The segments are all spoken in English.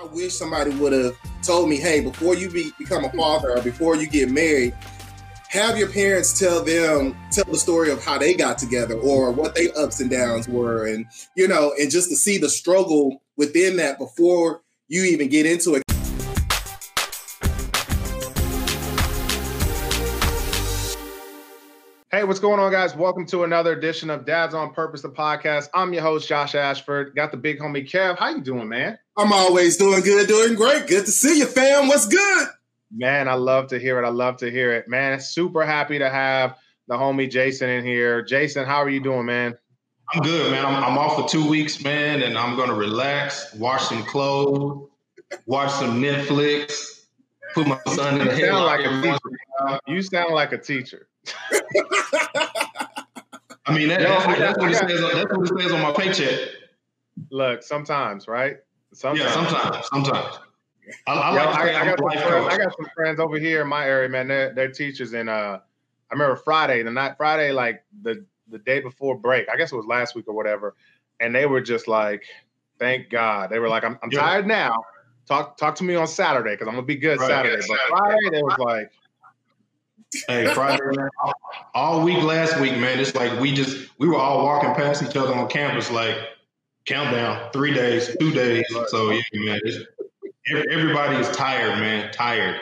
I wish somebody would have told me, hey, before you be, become a father or before you get married, have your parents tell them tell the story of how they got together or what their ups and downs were and you know and just to see the struggle within that before you even get into it Hey, what's going on, guys? Welcome to another edition of Dads on Purpose, the podcast. I'm your host, Josh Ashford. Got the big homie Kev. How you doing, man? I'm always doing good, doing great. Good to see you, fam. What's good? Man, I love to hear it. I love to hear it. Man, super happy to have the homie Jason in here. Jason, how are you doing, man? I'm good, man. I'm, I'm off for two weeks, man, and I'm gonna relax, wash some clothes, watch some Netflix, put my son in the head. Like a teacher. You sound like a teacher. I mean, that, that's, what, that's, what says, that's, what, it says, on my paycheck. Look, sometimes, right? Sometimes. Yeah, sometimes. Sometimes. I, I, Yo, like I, I, got some friends, I got some friends over here in my area, man. They're, they're teachers, and uh, I remember Friday, the night Friday, like the the day before break. I guess it was last week or whatever, and they were just like, "Thank God." They were like, "I'm, I'm yeah. tired now. Talk talk to me on Saturday because I'm gonna be good right, Saturday." But Friday, they was like, Hey, Friday, all week last week, man. It's like we just we were all walking past each other on campus, like countdown, three days, two days. So yeah, man, everybody is tired, man, tired.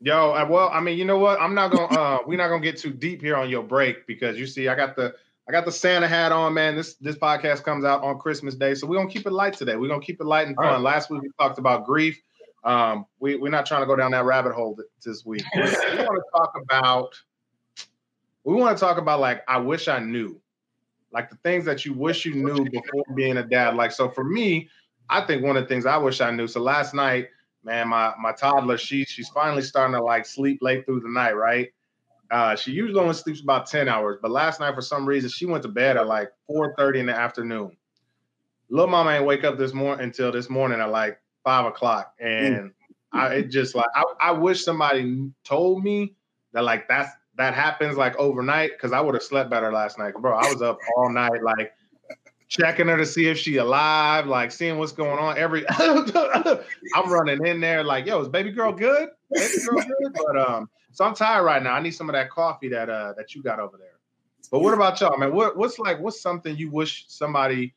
Yo, well, I mean, you know what? I'm not gonna uh we're not gonna get too deep here on your break because you see, I got the I got the Santa hat on, man. This this podcast comes out on Christmas Day, so we're gonna keep it light today. We're gonna keep it light and fun. Right. Last week we talked about grief. Um, we, we're not trying to go down that rabbit hole this week. we want to talk about, we want to talk about like, I wish I knew, like the things that you wish you knew before being a dad. Like, so for me, I think one of the things I wish I knew. So last night, man, my my toddler, she she's finally starting to like sleep late through the night, right? Uh, she usually only sleeps about 10 hours, but last night for some reason she went to bed at like 4:30 in the afternoon. Little mama ain't wake up this morning until this morning at like five o'clock, mm. and I it just like I, I wish somebody told me that like that's that happens like overnight because I would have slept better last night, bro. I was up all night like checking her to see if she alive, like seeing what's going on. Every I'm running in there like, yo, is baby girl good? Baby girl good? But um, so I'm tired right now. I need some of that coffee that uh that you got over there. But what about y'all, man? What what's like what's something you wish somebody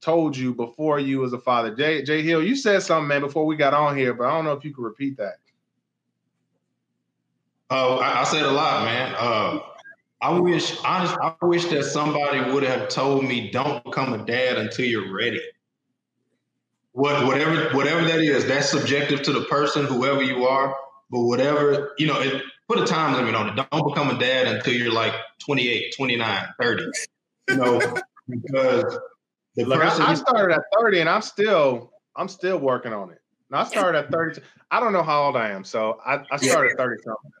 told you before you was a father. Jay Jay Hill, you said something, man, before we got on here, but I don't know if you could repeat that. Oh, I, I said a lot, man. Uh, I wish, honest, I wish that somebody would have told me, "Don't become a dad until you're ready." What, whatever, whatever that is, that's subjective to the person, whoever you are. But whatever, you know, it, put a time limit on it. Don't become a dad until you're like 28, 29, 30. You know, because Look, I, I, started at 30 and I'm still I'm still working on it. Now I started at 30. I don't know how old I am, so I, I started at 30 something.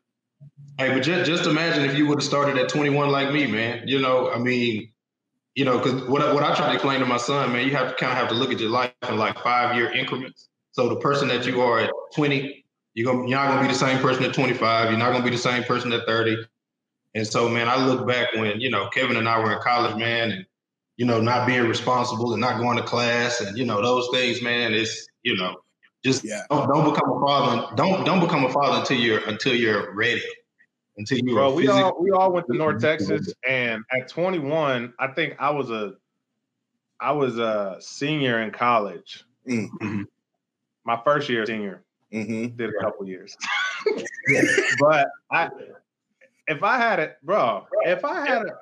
Hey, but just just imagine if you would have started at 21 like me, man. You know, I mean, you know, because what what I try to explain to my son, man, you have to kind of have to look at your life in like five year increments. So the person that you are at 20, you're gonna you're not gonna be the same person at 25. You're not gonna be the same person at 30. And so, man, I look back when you know Kevin and I were in college, man, and you know, not being responsible and not going to class and you know those things, man. It's you know, just yeah. don't, don't become a father. Don't don't become a father until you're until you're ready. Until you. Bro, we all we all went to North Texas, and at 21, I think I was a I was a senior in college. Mm-hmm. My first year senior. Mm-hmm. Did a couple years, but I if I had it, bro, if I had a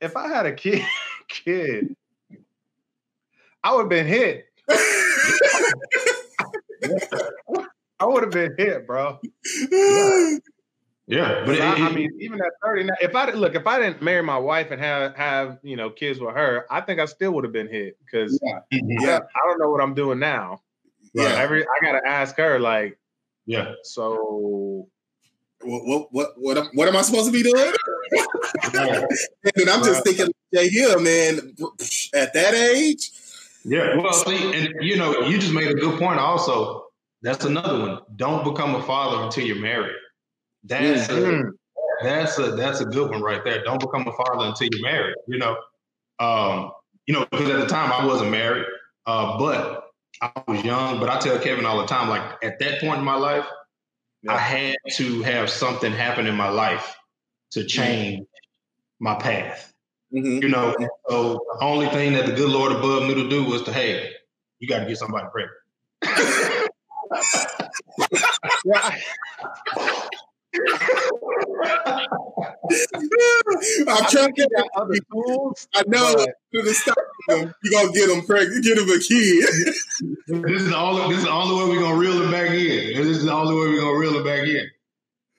if I had a kid kid, I would have been hit. I would have been hit, bro. Yeah, yeah but it, I, I, mean, even at thirty, if I look, if I didn't marry my wife and have have you know kids with her, I think I still would have been hit because yeah. Mm-hmm. yeah. I don't know what I'm doing now. Yeah, every I gotta ask her like, yeah. So what what what what am I supposed to be doing? and I'm just thinking, Jay Hill, man, at that age. Yeah, well, see, and you know, you just made a good point. Also, that's another one. Don't become a father until you're married. That's mm-hmm. a, that's a that's a good one right there. Don't become a father until you're married. You know, um, you know, because at the time I wasn't married, uh, but I was young, but I tell Kevin all the time, like at that point in my life, yeah. I had to have something happen in my life to mm-hmm. change mm-hmm. my path. Mm-hmm. You know, so the only thing that the good Lord above knew to do was to, hey, you got to get somebody pregnant. I'm trying to get other tools. I know to the stop them, you gonna get them pregnant, get them a kid. this is all. This is the only way we're gonna reel it back in. This is the only way we're gonna reel it back in.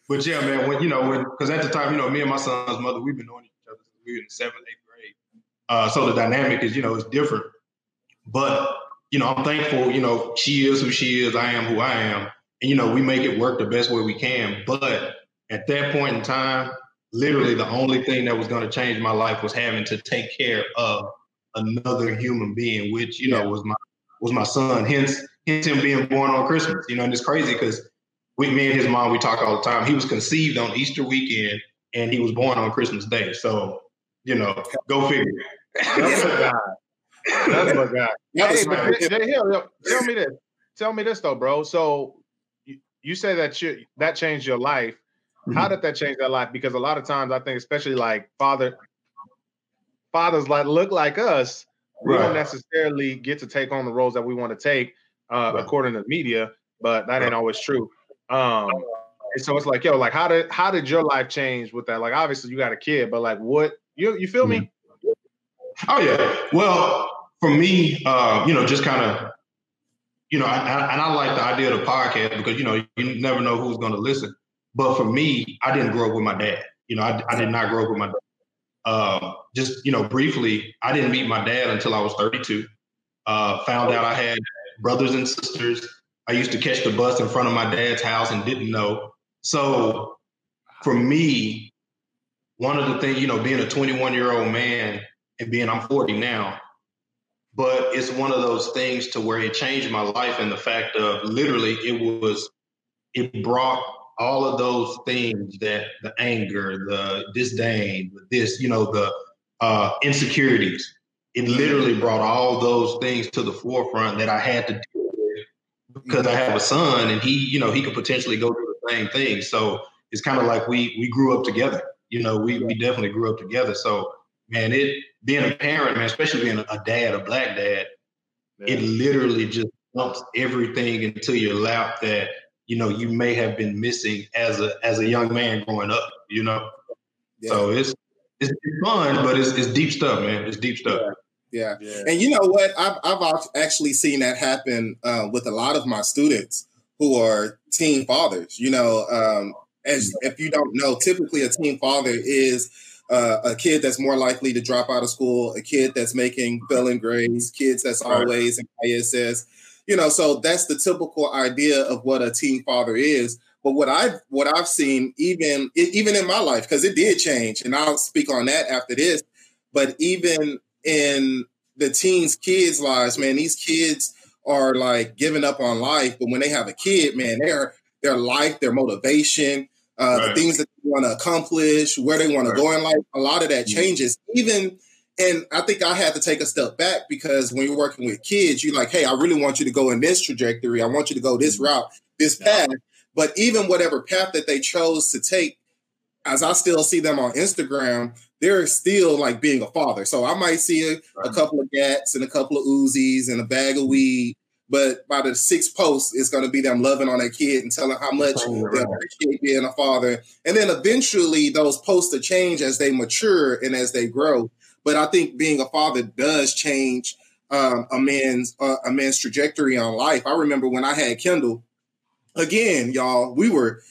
But yeah, man, when you know, because at the time, you know, me and my son's mother, we've been knowing each other since we were in the seventh, eighth grade. Uh, so the dynamic is, you know, it's different. But you know, I'm thankful. You know, she is who she is. I am who I am. And you know, we make it work the best way we can. But at that point in time, literally the only thing that was going to change my life was having to take care of another human being, which you know was my was my son. Hence, hence him being born on Christmas. You know, and it's crazy because we, me and his mom, we talk all the time. He was conceived on Easter weekend, and he was born on Christmas Day. So, you know, go figure. That's my guy. That's my guy. Hey, but Jay Hill, tell me this. Tell me this though, bro. So you, say that you that changed your life. Mm-hmm. How did that change that life? Because a lot of times I think, especially like father, fathers like look like us, we don't necessarily get to take on the roles that we want to take, uh, right. according to the media, but that ain't always true. Um, and so it's like, yo, like how did how did your life change with that? Like obviously you got a kid, but like what you you feel mm-hmm. me? Oh yeah. Well, for me, uh, you know, just kind of, you know, I, I, and I like the idea of the podcast because you know you never know who's going to listen. But for me, I didn't grow up with my dad. You know, I, I did not grow up with my dad. Uh, just, you know, briefly, I didn't meet my dad until I was 32. Uh, found out I had brothers and sisters. I used to catch the bus in front of my dad's house and didn't know. So for me, one of the things, you know, being a 21 year old man and being, I'm 40 now, but it's one of those things to where it changed my life and the fact of literally it was, it brought all of those things that the anger, the disdain, this, you know, the uh, insecurities, it literally brought all those things to the forefront that I had to deal with because I have a son and he, you know, he could potentially go through the same thing. So it's kind of like we we grew up together. You know, we we definitely grew up together. So man, it being a parent, man, especially being a dad, a black dad, it literally just dumps everything into your lap that you know you may have been missing as a as a young man growing up. You know, yeah. so it's it's fun, but it's it's deep stuff, man. It's deep stuff. Yeah. yeah. yeah. And you know what? I've, I've actually seen that happen uh, with a lot of my students who are teen fathers. You know, um, as if you don't know, typically a teen father is uh, a kid that's more likely to drop out of school, a kid that's making failing grades, kids that's always in ISS you know, so that's the typical idea of what a teen father is. But what I've what I've seen, even even in my life, because it did change, and I'll speak on that after this. But even in the teens' kids' lives, man, these kids are like giving up on life. But when they have a kid, man, their their life, their motivation, uh, right. the things that they want to accomplish, where they want right. to go in life, a lot of that mm-hmm. changes. Even and I think I had to take a step back because when you're working with kids, you're like, hey, I really want you to go in this trajectory. I want you to go this mm-hmm. route, this path. But even whatever path that they chose to take, as I still see them on Instagram, they're still like being a father. So I might see a, a couple of gats and a couple of Uzis and a bag of weed. But by the sixth post, it's going to be them loving on their kid and telling how much they appreciate being a father. And then eventually, those posts will change as they mature and as they grow. But I think being a father does change um, a man's uh, a man's trajectory on life. I remember when I had Kendall. Again, y'all, we were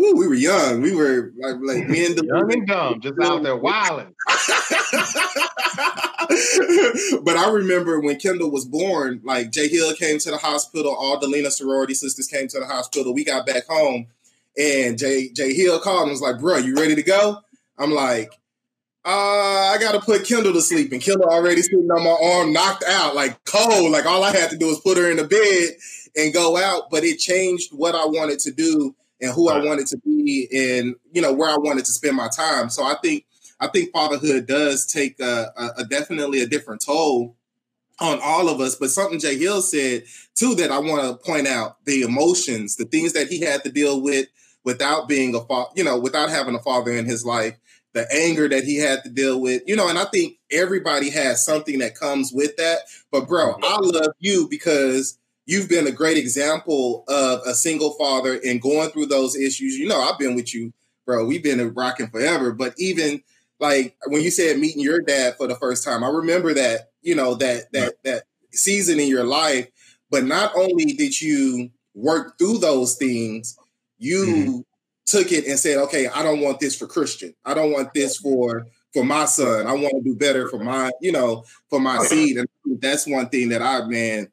woo, we were young. We were like, like me and the young and dumb, just out there wilding. but I remember when Kendall was born, like Jay Hill came to the hospital, all the Lena sorority sisters came to the hospital. We got back home, and Jay Jay Hill called and was like, "Bro, you ready to go?" I'm like, uh, I got to put Kendall to sleep, and Kendall already sitting on my arm, knocked out, like cold. Like all I had to do was put her in the bed and go out. But it changed what I wanted to do and who I wanted to be, and you know where I wanted to spend my time. So I think I think fatherhood does take a, a, a definitely a different toll on all of us. But something Jay Hill said too that I want to point out the emotions, the things that he had to deal with without being a father, you know, without having a father in his life, the anger that he had to deal with, you know, and I think everybody has something that comes with that. But bro, I love you because you've been a great example of a single father and going through those issues. You know, I've been with you, bro. We've been rocking forever. But even like when you said meeting your dad for the first time, I remember that, you know, that that that season in your life. But not only did you work through those things, you mm-hmm. took it and said, okay, I don't want this for Christian. I don't want this for for my son. I want to do better for my, you know, for my seed. And that's one thing that I, man,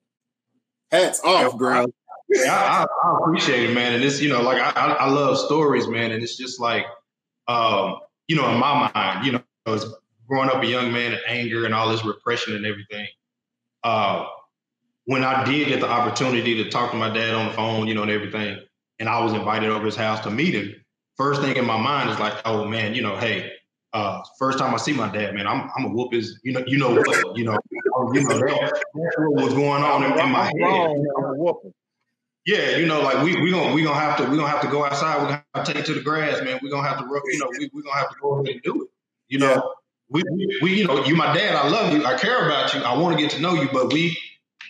hats off, bro. Yeah, I, I, appreciate it, man. And it's, you know, like I, I love stories, man. And it's just like, um, you know, in my mind, you know, as growing up a young man in anger and all this repression and everything. Uh, when I did get the opportunity to talk to my dad on the phone, you know, and everything, and I was invited over his house to meet him. First thing in my mind is like, oh man, you know, hey, uh, first time I see my dad, man, I'm I'm a whoop his, you know, you know what, you know, you know that, that's what was going on in, in my head. Yeah, you know, like we we gonna we gonna have to we gonna have to go outside. We're gonna have to take to the grass, man. We gonna have to, you know, we we gonna have to go ahead and do it. You know, yeah. we, we you know, you my dad. I love you. I care about you. I want to get to know you. But we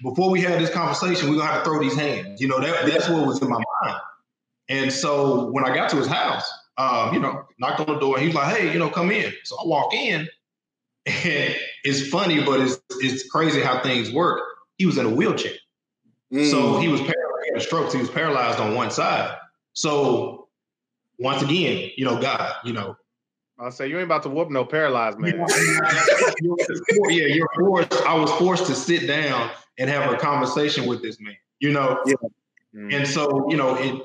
before we had this conversation, we're gonna have to throw these hands. You know, that that's what was in my mind. And so when I got to his house, um, you know, knocked on the door. He was like, "Hey, you know, come in." So I walk in, and it's funny, but it's it's crazy how things work. He was in a wheelchair, mm. so he was paralyzed. Strokes. He was paralyzed on one side. So once again, you know, God, you know, I'll say you ain't about to whoop no paralyzed man. yeah, you're forced. I was forced to sit down and have a conversation with this man. You know, yeah. mm. and so you know it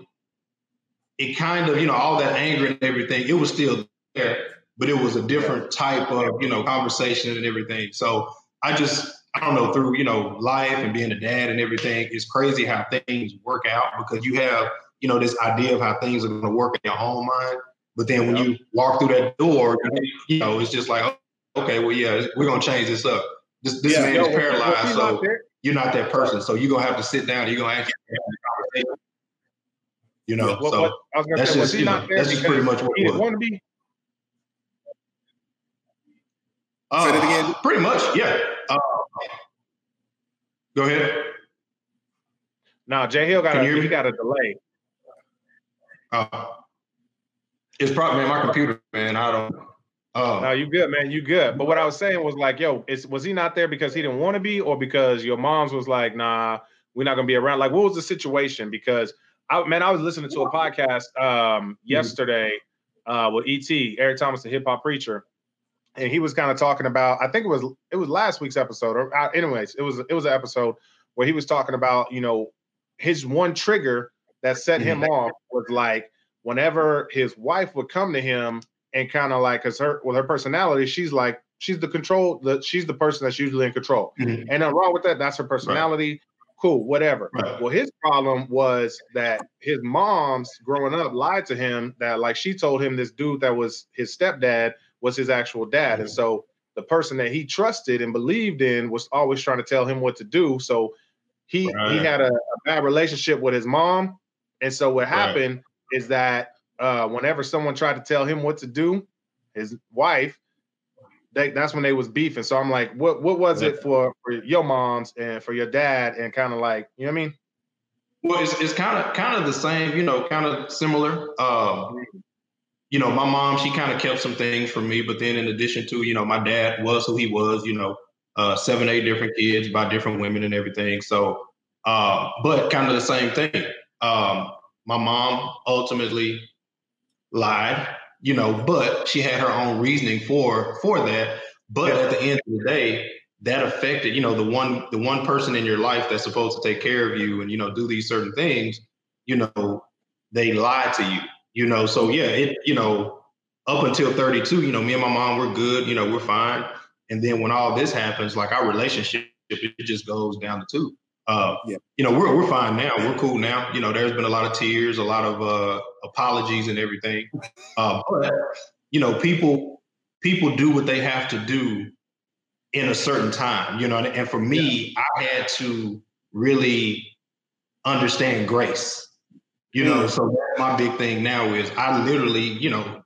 it kind of, you know, all that anger and everything, it was still there, but it was a different type of, you know, conversation and everything. So I just, I don't know, through, you know, life and being a dad and everything, it's crazy how things work out because you have, you know, this idea of how things are going to work in your own mind. But then when you walk through that door, you know, it's just like, okay, well, yeah, we're going to change this up. This, this yeah, man yo, is paralyzed, so you're not that person. So you're going to have to sit down. You're going to actually have a conversation you know, what, so what, I was that's say, just you know, that's just pretty much what he didn't want to be. Uh, Say that again. Pretty much, yeah. Uh, go ahead. Now Jay Hill got a, he got a delay. Uh, it's probably man, my computer, man. I don't. Uh, no, you good, man. You good. But what I was saying was like, yo, is was he not there because he didn't want to be, or because your mom's was like, nah, we're not gonna be around? Like, what was the situation? Because I, man, I was listening to a podcast um, yesterday uh, with ET Eric Thomas, the hip hop preacher, and he was kind of talking about. I think it was it was last week's episode, or uh, anyways, it was it was an episode where he was talking about you know his one trigger that set him mm-hmm. off was like whenever his wife would come to him and kind of like because her with her personality, she's like she's the control the she's the person that's usually in control. Mm-hmm. And nothing wrong with that. That's her personality. Right cool, whatever. Right. Well, his problem was that his mom's growing up lied to him that like she told him this dude that was his stepdad was his actual dad. Mm-hmm. And so the person that he trusted and believed in was always trying to tell him what to do. So he right. he had a, a, bad relationship with his mom. And so what happened right. is that uh, whenever someone tried to tell him what to do, his wife they, that's when they was beefing. So I'm like, what what was it for, for your moms and for your dad and kind of like, you know what I mean? Well, it's it's kind of kind of the same, you know, kind of similar. Um, you know, my mom, she kind of kept some things from me, but then in addition to, you know, my dad was who he was, you know, uh, seven, eight different kids by different women and everything. So, uh, but kind of the same thing. Um, my mom ultimately lied you know, but she had her own reasoning for for that. But at the end of the day, that affected, you know, the one the one person in your life that's supposed to take care of you and you know do these certain things, you know, they lied to you, you know. So yeah, it you know, up until 32, you know, me and my mom we're good, you know, we're fine. And then when all this happens, like our relationship, it just goes down the tube. Uh, yeah. You know, we're we're fine now. We're cool now. You know, there's been a lot of tears, a lot of uh, apologies, and everything. Uh, but you know, people people do what they have to do in a certain time, you know. And, and for me, yeah. I had to really understand grace, you know. So that's my big thing now is I literally, you know,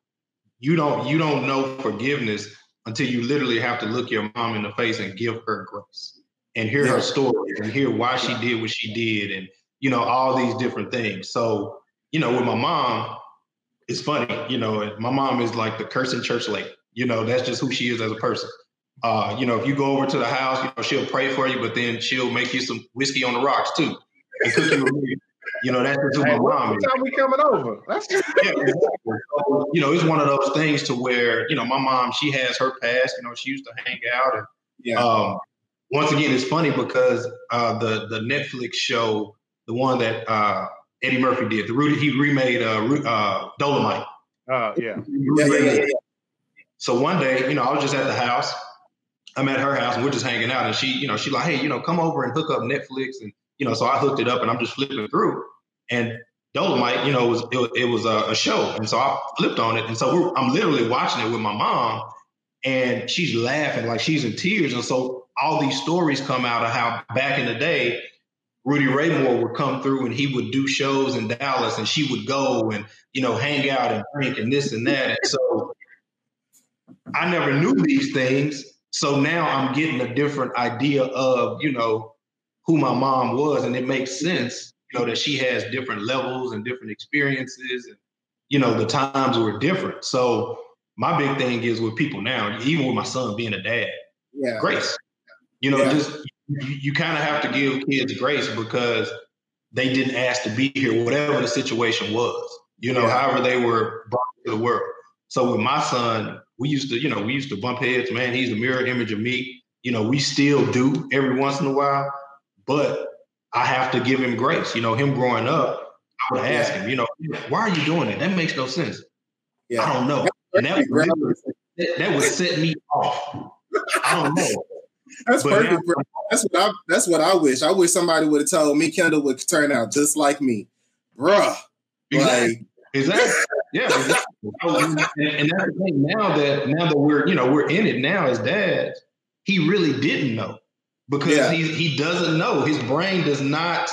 you don't you don't know forgiveness until you literally have to look your mom in the face and give her grace and hear yeah. her story and hear why she did what she did and you know all these different things. So you know, with my mom, it's funny. You know, my mom is like the cursing church lady. You know, that's just who she is as a person. Uh, you know, if you go over to the house, you know, she'll pray for you, but then she'll make you some whiskey on the rocks too. And cook you, you know, that's just who hey, my mom is. time we coming over? That's yeah, exactly. so, you know, it's one of those things to where, you know, my mom, she has her past, you know, she used to hang out and yeah. um, once again, it's funny because uh, the the Netflix show, the one that uh, Eddie Murphy did, the Rudy, he remade uh, uh, Dolomite. Uh, yeah. yeah, yeah, yeah. So one day, you know, I was just at the house I'm at her house and we're just hanging out, and she, you know, she's like, hey, you know, come over and hook up Netflix, and you know, so I hooked it up, and I'm just flipping through, and Dolomite, you know, it was it, it was a, a, show, and so I flipped on it, and so I'm literally watching it with my mom, and she's laughing like she's in tears, and so all these stories come out of how back in the day, Rudy Ray Moore would come through and he would do shows in Dallas, and she would go and you know hang out and drink and this and that, and so I never knew these things. So now I'm getting a different idea of, you know, who my mom was. And it makes sense, you know, that she has different levels and different experiences. And, you know, the times were different. So my big thing is with people now, even with my son being a dad, yeah. grace. You know, yeah. just you, you kind of have to give kids grace because they didn't ask to be here, whatever the situation was, you know, yeah. however they were brought to the world. So with my son, we used to, you know, we used to bump heads, man. He's the mirror image of me. You know, we still do every once in a while, but I have to give him grace. You know, him growing up, I would ask him, you know, why are you doing it? That makes no sense. Yeah. I don't know. And that, would, that, that would set me off. I don't know. That's but perfect. Now, that's what I. That's what I wish. I wish somebody would have told me Kendall would turn out just like me, bruh. Exactly. Like, exactly. Yeah, exactly. and, and that's the thing. Now that now that we're you know we're in it now as dads, he really didn't know because yeah. he he doesn't know. His brain does not.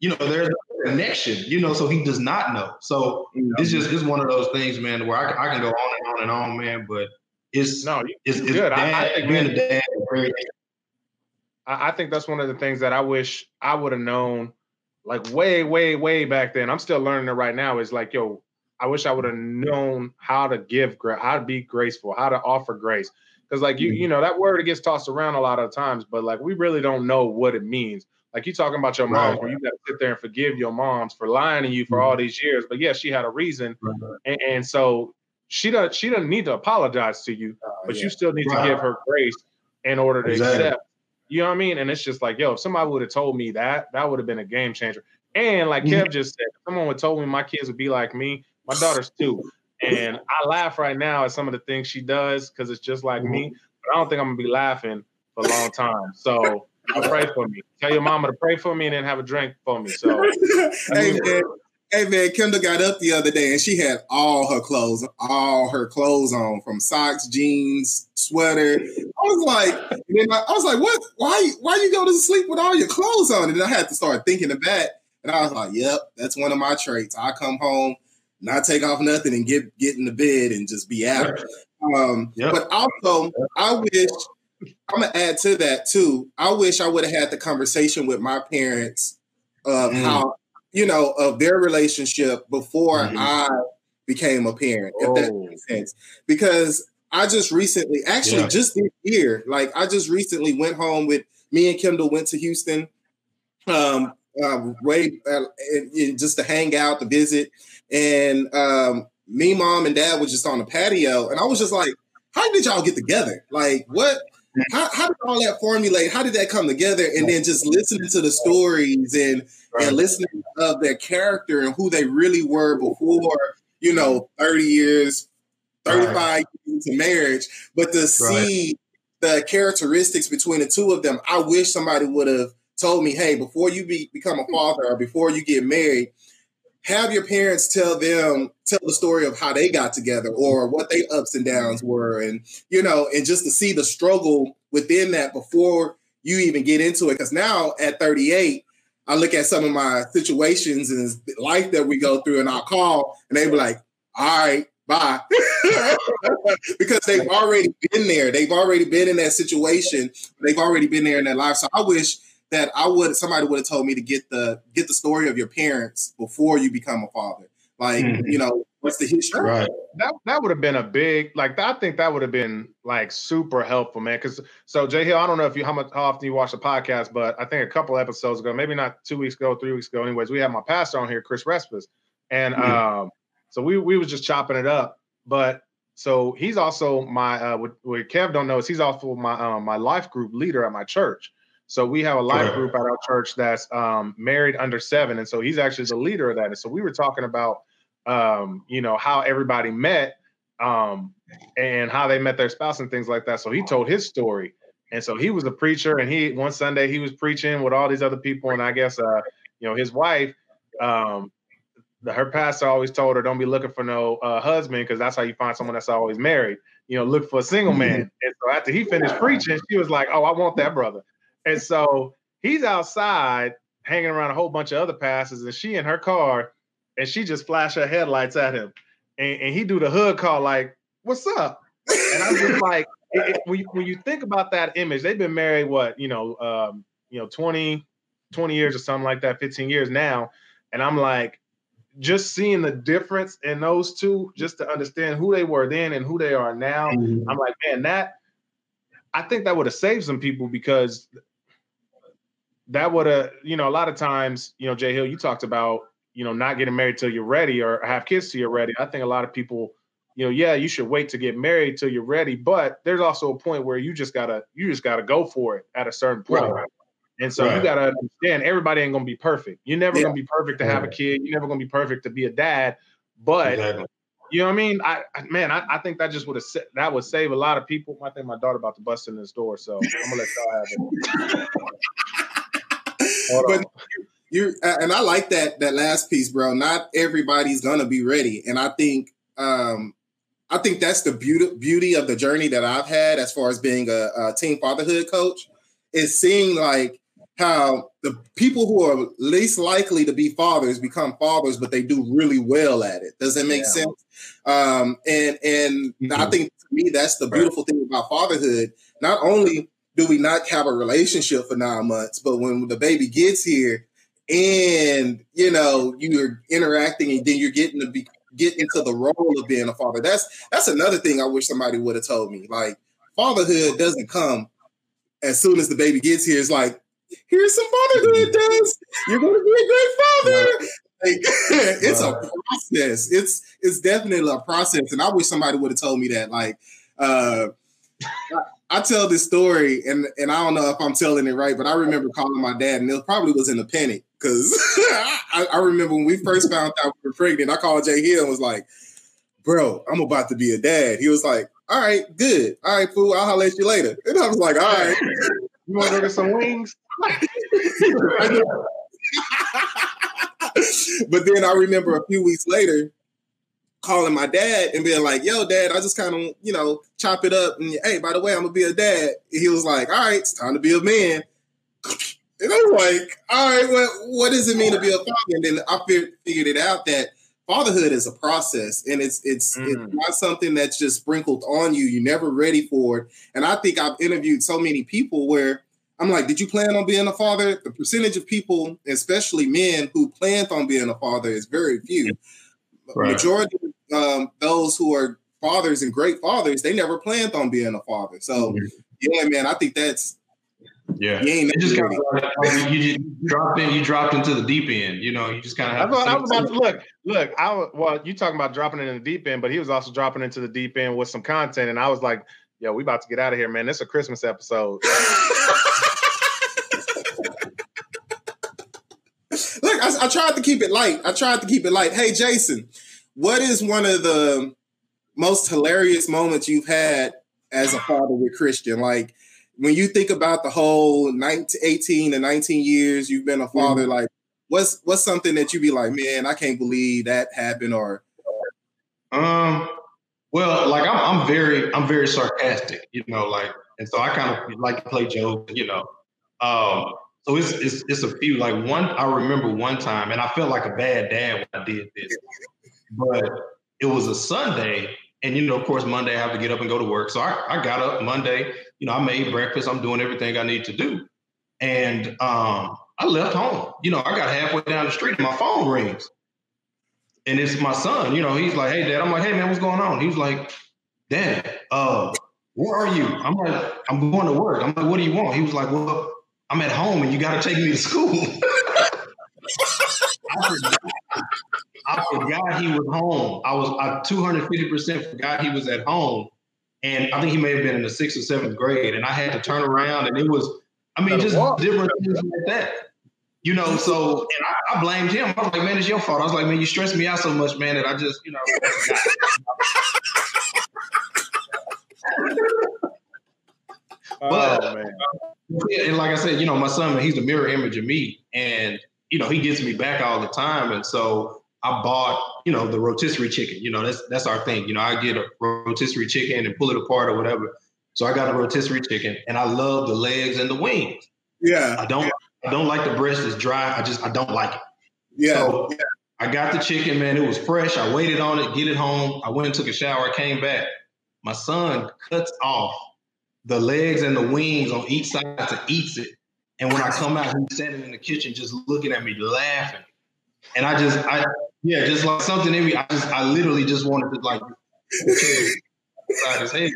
You know, there's a connection. You know, so he does not know. So it's just it's one of those things, man, where I, I can go on and on and on, man. But it's no, it's, it's good. Dad, I, I think being a dad. I think that's one of the things that I wish I would have known, like way, way, way back then. I'm still learning it right now. Is like, yo, I wish I would have known how to give, how to be graceful, how to offer grace. Because like you, mm-hmm. you know, that word gets tossed around a lot of times, but like we really don't know what it means. Like you talking about your moms, right. where you got to sit there and forgive your moms for lying to you for all mm-hmm. these years. But yeah, she had a reason, and, and, so she doesn't. She doesn't need to apologize to you, uh, but yeah. you still need to give her grace in order to exactly. accept. You know what I mean? And it's just like, yo, if somebody would have told me that, that would have been a game changer. And like mm-hmm. Kev just said, someone would told me my kids would be like me, my daughter's two, and I laugh right now at some of the things she does because it's just like me. Mm-hmm. But I don't think I'm gonna be laughing for a long time. So pray for me. Tell your mama to pray for me and then have a drink for me. So hey man, hey man, Kendall got up the other day and she had all her clothes, all her clothes on, from socks, jeans, sweater. I was like, I was like, what? Why? Why you go to sleep with all your clothes on? And I had to start thinking of that. And I was like, yep, that's one of my traits. I come home not take off nothing and get get in the bed and just be out. Um, yep. But also, I wish I'm gonna add to that too. I wish I would have had the conversation with my parents of mm. how you know of their relationship before mm-hmm. I became a parent, if that oh. makes sense. Because I just recently, actually, yeah. just this year, like I just recently went home with me and Kendall went to Houston, um, uh, way uh, just to hang out, to visit, and um, me, mom, and dad was just on the patio, and I was just like, "How did y'all get together? Like, what? How, how did all that formulate? How did that come together? And then just listening to the stories and right. and listening of their character and who they really were before, you know, thirty years, thirty five right. years into marriage, but to see the characteristics between the two of them, I wish somebody would have told me, "Hey, before you be, become a father or before you get married." Have your parents tell them tell the story of how they got together or what their ups and downs were and you know and just to see the struggle within that before you even get into it. Because now at 38, I look at some of my situations and life that we go through, and I'll call and they be like, all right, bye. because they've already been there. They've already been in that situation. They've already been there in their life. So I wish that I would somebody would have told me to get the get the story of your parents before you become a father. Like, mm-hmm. you know, what's the history? Right. That that would have been a big like I think that would have been like super helpful, man. Because so Jay Hill, I don't know if you how much how often you watch the podcast, but I think a couple episodes ago, maybe not two weeks ago, three weeks ago, anyways, we had my pastor on here, Chris Respis, and mm-hmm. um, so we we was just chopping it up. But so he's also my uh, what, what Kev don't know is he's also my um, my life group leader at my church. So we have a life group at our church that's um, married under seven, and so he's actually the leader of that. And so we were talking about um, you know, how everybody met um, and how they met their spouse and things like that. So he told his story. And so he was a preacher, and he one Sunday he was preaching with all these other people, and I guess uh, you know his wife, um, the, her pastor always told her, "Don't be looking for no uh, husband, because that's how you find someone that's always married. You know, look for a single man." Mm-hmm. And so after he finished preaching, she was like, "Oh, I want that brother." And so he's outside hanging around a whole bunch of other passes, and she in her car and she just flash her headlights at him, and, and he do the hood call like, "What's up?" And I'm just like, it, it, when, you, when you think about that image, they've been married what you know, um, you know, 20, 20 years or something like that, 15 years now, and I'm like, just seeing the difference in those two, just to understand who they were then and who they are now, mm-hmm. I'm like, man, that I think that would have saved some people because that would have, you know, a lot of times, you know, Jay Hill, you talked about you know, not getting married till you're ready or have kids till you're ready. I think a lot of people, you know, yeah, you should wait to get married till you're ready, but there's also a point where you just gotta you just gotta go for it at a certain point. Right. And so right. you gotta understand everybody ain't gonna be perfect. You're never yeah. gonna be perfect to have a kid. You're never gonna be perfect to be a dad. But exactly. you know what I mean? I, man, I, I think that just would have that would save a lot of people. I think my daughter about to bust in this door, so I'm gonna let y'all have it. but you and I like that that last piece, bro. Not everybody's gonna be ready, and I think um, I think that's the beauty beauty of the journey that I've had as far as being a, a team fatherhood coach is seeing like how the people who are least likely to be fathers become fathers, but they do really well at it. Does that make yeah. sense? Um, and and mm-hmm. I think to me that's the beautiful right. thing about fatherhood. Not only do we not have a relationship for nine months, but when the baby gets here, and you know you're interacting and then you're getting to be get into the role of being a father that's that's another thing i wish somebody would have told me. Like fatherhood doesn't come as soon as the baby gets here. It's like here's some fatherhood does you're going to be a great father. Like, it's a process. It's it's definitely a process. And i wish somebody would have told me that. Like uh I tell this story, and and I don't know if I'm telling it right, but I remember calling my dad, and it probably was in a panic because I, I, remember when we first found out we were pregnant. I called Jay Hill and was like, "Bro, I'm about to be a dad." He was like, "All right, good. All right, fool. I'll holler at you later." And I was like, "All right, you want to go get some wings?" but then I remember a few weeks later calling my dad and being like, "Yo, dad, I just kind of, you know, chop it up and hey, by the way, I'm gonna be a dad." And he was like, "All right, it's time to be a man." And I was like, "All right, well, what does it mean to be a father?" And then I figured it out that fatherhood is a process, and it's it's mm. it's not something that's just sprinkled on you. You're never ready for it. And I think I've interviewed so many people where I'm like, "Did you plan on being a father?" The percentage of people, especially men, who planned on being a father is very few. Right. Majority um, those who are fathers and great fathers, they never planned on being a father. So, mm-hmm. yeah, man, I think that's yeah. You ain't just kind of, you, just dropped in. You dropped into the deep end. You know, you just kind of. Have I was about to look. Look, I was well. You talking about dropping it in the deep end, but he was also dropping into the deep end with some content, and I was like, "Yo, we about to get out of here, man. This is a Christmas episode." look, I, I tried to keep it light. I tried to keep it light. Hey, Jason, what is one of the most hilarious moments you've had as a father with Christian? Like when you think about the whole 19, 18 to 19 years you've been a father, mm-hmm. like what's what's something that you be like, man, I can't believe that happened or um Well, like I'm, I'm very, I'm very sarcastic, you know, like, and so I kind of like to play jokes, you know. Um, so it's, it's it's a few. Like one, I remember one time, and I felt like a bad dad when I did this, but it was a Sunday, and you know, of course, Monday I have to get up and go to work. So I, I got up Monday, you know, I made breakfast, I'm doing everything I need to do, and um, I left home. You know, I got halfway down the street, and my phone rings and it's my son. You know, he's like, "Hey, dad." I'm like, "Hey, man, what's going on?" He's like, "Dad, uh, where are you?" I'm like, "I'm going to work." I'm like, "What do you want?" He was like, "Well, I'm at home, and you got to take me to school." I, forgot he was home. I was I 250 percent forgot he was at home, and I think he may have been in the sixth or seventh grade, and I had to turn around, and it was, I mean, just different things like that. You know, so and I, I, blamed him. I was like, man, it's your fault. I was like, man, you stressed me out so much, man, that I just, you know. Oh, but, oh, man. and like I said, you know, my son, he's a mirror image of me, and you know, he gets me back all the time, and so I bought, you know, the rotisserie chicken. You know, that's that's our thing. You know, I get a rotisserie chicken and pull it apart or whatever. So I got a rotisserie chicken, and I love the legs and the wings. Yeah, I don't. I don't like the breast. It's dry. I just I don't like it. Yeah. So yeah. I got the chicken, man. It was fresh. I waited on it, get it home. I went and took a shower. I came back. My son cuts off the legs and the wings on each side to eats it. And when I come out, he's standing in the kitchen just looking at me laughing. And I just I yeah, just like something in me, I just I literally just wanted to like inside his head.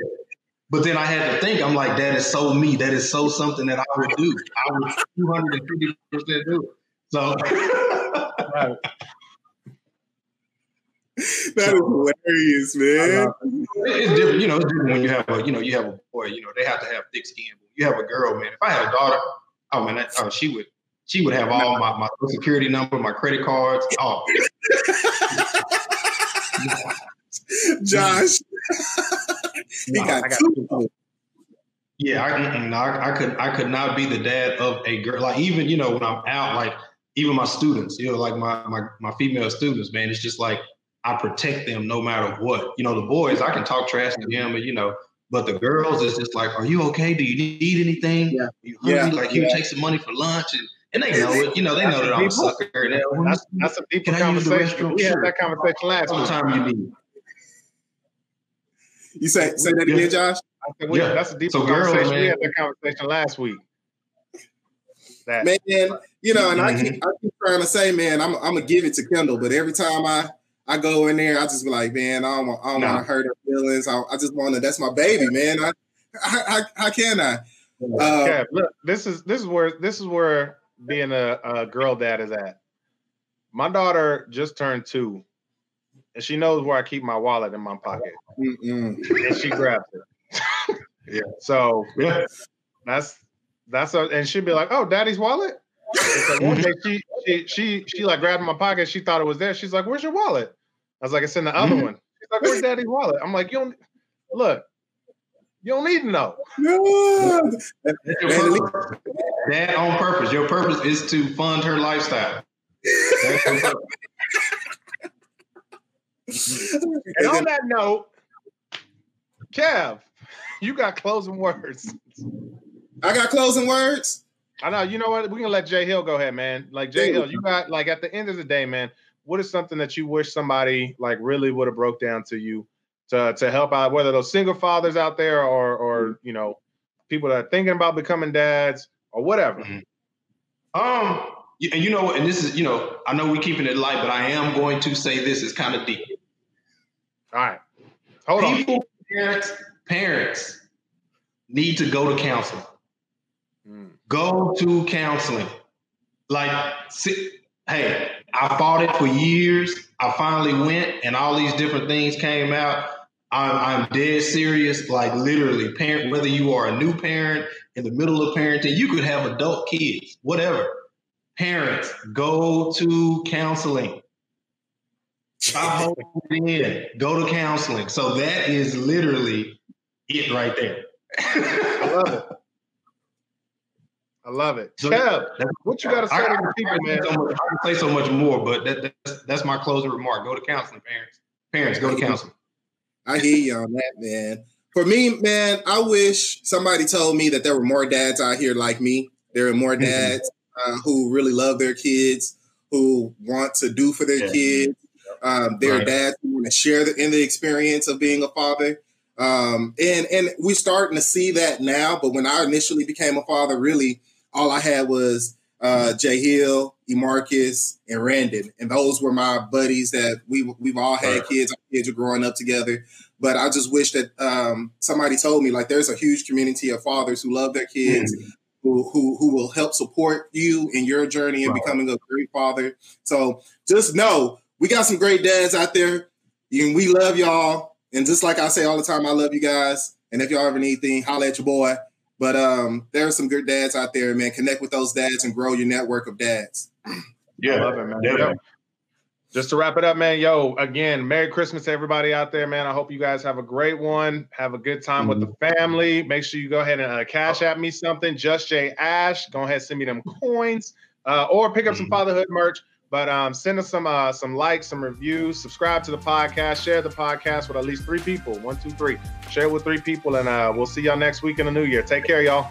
But then I had to think, I'm like, that is so me. That is so something that I would do. I would 250% do it. So that is hilarious, man. It's different, you know. It's different when you have a, you know, you have a boy. You know, they have to have thick skin. You have a girl, man. If I had a daughter, oh man, that, oh, she would, she would have all my my security number, my credit cards, all. Josh. he no, got, got two. Yeah, I, no, I, I, could I could not be the dad of a girl. Like even you know when I'm out, like even my students, you know, like my my my female students, man, it's just like I protect them no matter what. You know, the boys I can talk trash to them, and you know, but the girls is just like, are you okay? Do you need anything? Yeah, you yeah. Like you yeah. take some money for lunch and. And they know it, you know. They know that I'm a sucker. That's, that's a deeper conversation. We had that conversation last time you need. You say say that again, Josh? We, yeah. That's a deep so conversation. Girl, we had that conversation last week. That. Man, you know, and mm-hmm. I, keep, I keep trying to say, man, I'm, I'm gonna give it to Kendall, but every time I I go in there, I just be like, man, I don't, I don't want to hurt her feelings. I, I just want to. That's my baby, man. I, I, how can I? Yeah, look, this is this is where this is where being a, a girl dad is at. My daughter just turned two, and she knows where I keep my wallet in my pocket, Mm-mm. and she grabs it. yeah. So yeah, that's that's a, and she'd be like, "Oh, daddy's wallet." Like one day she, she she she like grabbed my pocket. She thought it was there. She's like, "Where's your wallet?" I was like, "It's in the other mm-hmm. one." She's like, "Where's daddy's wallet?" I'm like, "You don't look." You don't need to know. Dad on purpose. Your purpose is to fund her lifestyle. and on that note, Kev, you got closing words. I got closing words. I know. You know what? We're gonna let Jay Hill go ahead, man. Like Jay Hill, you got like at the end of the day, man. What is something that you wish somebody like really would have broke down to you to to help out, whether those single fathers out there or or you know people that are thinking about becoming dads or whatever. Mm-hmm. Um, and you know, what, and this is you know, I know we're keeping it light, but I am going to say this is kind of deep. All right, hold people, on. Parents, parents need to go to counseling. Mm. Go to counseling. Like, hey, I fought it for years. I finally went, and all these different things came out. I'm, I'm dead serious. Like literally, parent. Whether you are a new parent in the middle of parenting, you could have adult kids, whatever. Parents, go to counseling. Stop holding in. Go to counseling. So that is literally it right there. I love it. I love it. So Kev, what you got to say I, to the people, man? So much, I can say so much more, but that, that's, that's my closing remark. Go to counseling, parents. Parents, go to counseling. I hear you on that, man. For me, man, I wish somebody told me that there were more dads out here like me. There are more mm-hmm. dads uh, who really love their kids, who want to do for their yeah. kids. Um, there right. are dads who want to share the, in the experience of being a father. Um, and and we're starting to see that now. But when I initially became a father, really all I had was uh, Jay Hill, Emarcus, and Randon, and those were my buddies that we we've all had right. kids. Our kids are growing up together. But I just wish that um, somebody told me like there's a huge community of fathers who love their kids. Mm-hmm. Who, who, who will help support you in your journey in right. becoming a great father. So just know we got some great dads out there. And we love y'all. And just like I say all the time, I love you guys. And if y'all ever need anything, holla at your boy. But um, there are some good dads out there, man. Connect with those dads and grow your network of dads. Yeah, I love it, man. Yeah. Just to wrap it up, man. Yo, again, Merry Christmas to everybody out there, man. I hope you guys have a great one. Have a good time mm-hmm. with the family. Make sure you go ahead and uh, Cash App me something. Just Jay Ash. Go ahead, and send me them coins, uh, or pick up mm-hmm. some fatherhood merch. But um, send us some uh, some likes, some reviews, subscribe to the podcast, share the podcast with at least three people. One, two, three. Share with three people, and uh, we'll see y'all next week in the new year. Take care, y'all.